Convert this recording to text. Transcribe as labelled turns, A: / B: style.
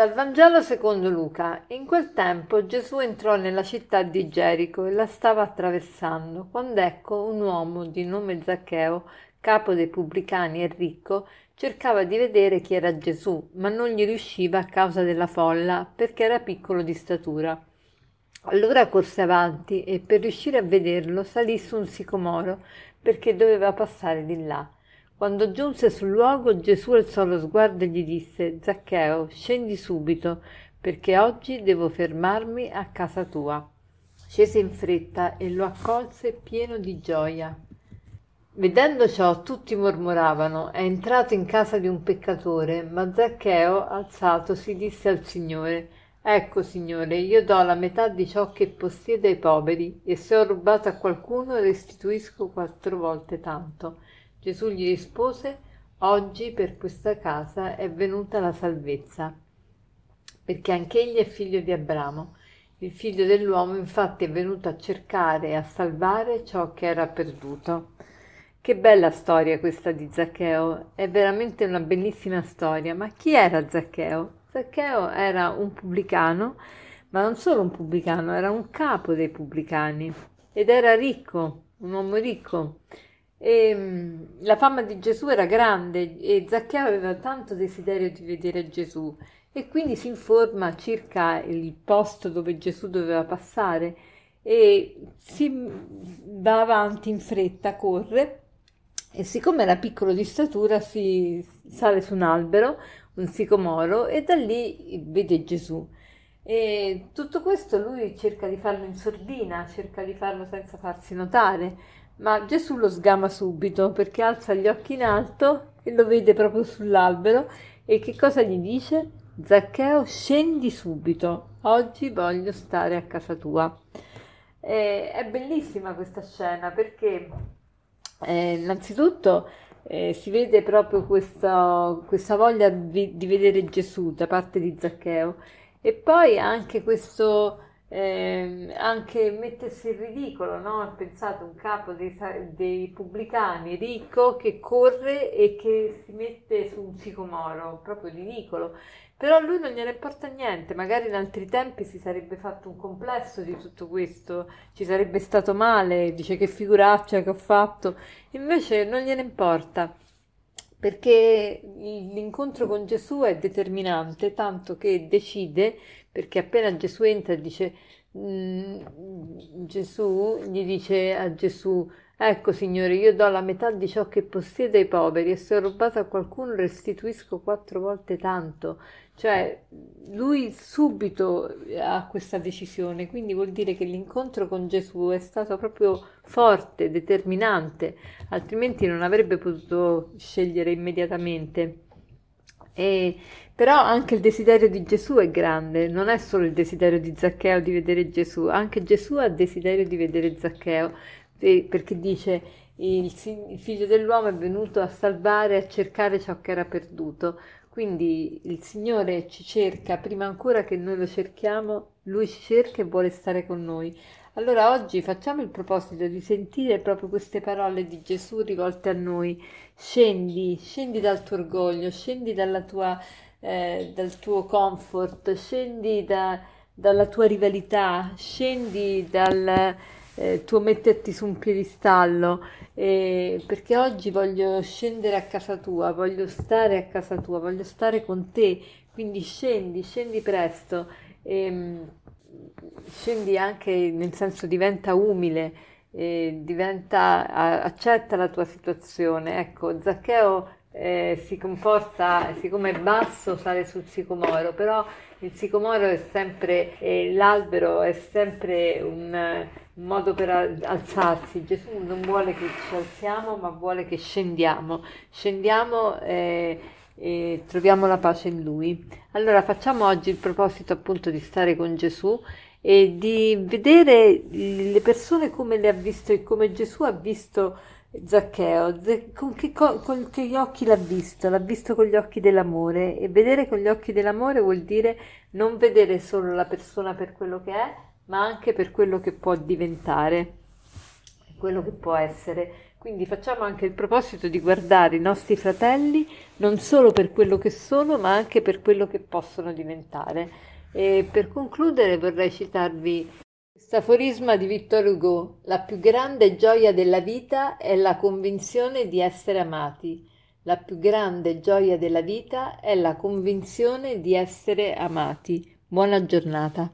A: Dal Vangelo secondo Luca. In quel tempo Gesù entrò nella città di Gerico e la stava attraversando, quando ecco un uomo di nome Zaccheo, capo dei pubblicani e ricco, cercava di vedere chi era Gesù, ma non gli riusciva a causa della folla, perché era piccolo di statura. Allora corse avanti e per riuscire a vederlo salì su un sicomoro, perché doveva passare di là. Quando giunse sul luogo, Gesù alzò lo sguardo e gli disse: Zaccheo, scendi subito, perché oggi devo fermarmi a casa tua. Scese in fretta e lo accolse pieno di gioia. Vedendo ciò, tutti mormoravano: È entrato in casa di un peccatore. Ma Zaccheo, alzatosi, disse al Signore: Ecco, Signore, io do la metà di ciò che possiedo ai poveri, e se ho rubato a qualcuno restituisco quattro volte tanto. Gesù gli rispose, oggi per questa casa è venuta la salvezza, perché anch'egli è figlio di Abramo. Il figlio dell'uomo infatti è venuto a cercare e a salvare ciò che era perduto. Che bella storia questa di Zaccheo, è veramente una bellissima storia, ma chi era Zaccheo? Zaccheo era un pubblicano, ma non solo un pubblicano, era un capo dei pubblicani ed era ricco, un uomo ricco. E, mm, la fama di Gesù era grande e Zaccheo aveva tanto desiderio di vedere Gesù e quindi si informa circa il posto dove Gesù doveva passare e si va avanti in fretta, corre e siccome era piccolo di statura si sale su un albero, un sicomoro e da lì vede Gesù. E tutto questo lui cerca di farlo in sordina, cerca di farlo senza farsi notare ma Gesù lo sgama subito perché alza gli occhi in alto e lo vede proprio sull'albero e che cosa gli dice? Zaccheo, scendi subito, oggi voglio stare a casa tua. E è bellissima questa scena perché eh, innanzitutto eh, si vede proprio questa, questa voglia di, di vedere Gesù da parte di Zaccheo e poi anche questo eh, anche mettersi in ridicolo, no? Pensate un capo dei, dei, pubblicani ricco che corre e che si mette su un sicomoro, proprio ridicolo. Però a lui non gliene importa niente, magari in altri tempi si sarebbe fatto un complesso di tutto questo, ci sarebbe stato male, dice che figuraccia che ho fatto, invece non gliene importa perché l'incontro con Gesù è determinante, tanto che decide, perché appena Gesù entra dice, mm, Gesù gli dice a Gesù, ecco Signore, io do la metà di ciò che possiedo ai poveri e se ho rubato a qualcuno restituisco quattro volte tanto. Cioè, lui subito ha questa decisione, quindi vuol dire che l'incontro con Gesù è stato proprio forte, determinante, altrimenti non avrebbe potuto scegliere immediatamente. E, però anche il desiderio di Gesù è grande, non è solo il desiderio di Zaccheo di vedere Gesù, anche Gesù ha desiderio di vedere Zaccheo, perché dice il, il figlio dell'uomo è venuto a salvare, a cercare ciò che era perduto. Quindi il Signore ci cerca, prima ancora che noi lo cerchiamo, Lui ci cerca e vuole stare con noi. Allora oggi facciamo il proposito di sentire proprio queste parole di Gesù rivolte a noi. Scendi, scendi dal tuo orgoglio, scendi tua, eh, dal tuo comfort, scendi da, dalla tua rivalità, scendi dal eh, tuo metterti su un piedistallo, eh, perché oggi voglio scendere a casa tua, voglio stare a casa tua, voglio stare con te, quindi scendi, scendi presto, ehm, scendi anche nel senso diventa umile, eh, diventa, accetta la tua situazione. Ecco, Zaccheo eh, si comporta, siccome è basso, sale sul sicomoro, però il sicomoro è sempre, eh, l'albero è sempre un, modo per alzarsi. Gesù non vuole che ci alziamo, ma vuole che scendiamo. Scendiamo eh, e troviamo la pace in Lui. Allora facciamo oggi il proposito appunto di stare con Gesù e di vedere le persone come le ha visto e come Gesù ha visto Zaccheo, con che, con che occhi l'ha visto? L'ha visto con gli occhi dell'amore e vedere con gli occhi dell'amore vuol dire non vedere solo la persona per quello che è, ma anche per quello che può diventare, quello che può essere. Quindi facciamo anche il proposito di guardare i nostri fratelli non solo per quello che sono, ma anche per quello che possono diventare. E per concludere vorrei citarvi questo di Victor Hugo. La più grande gioia della vita è la convinzione di essere amati. La più grande gioia della vita è la convinzione di essere amati. Buona giornata.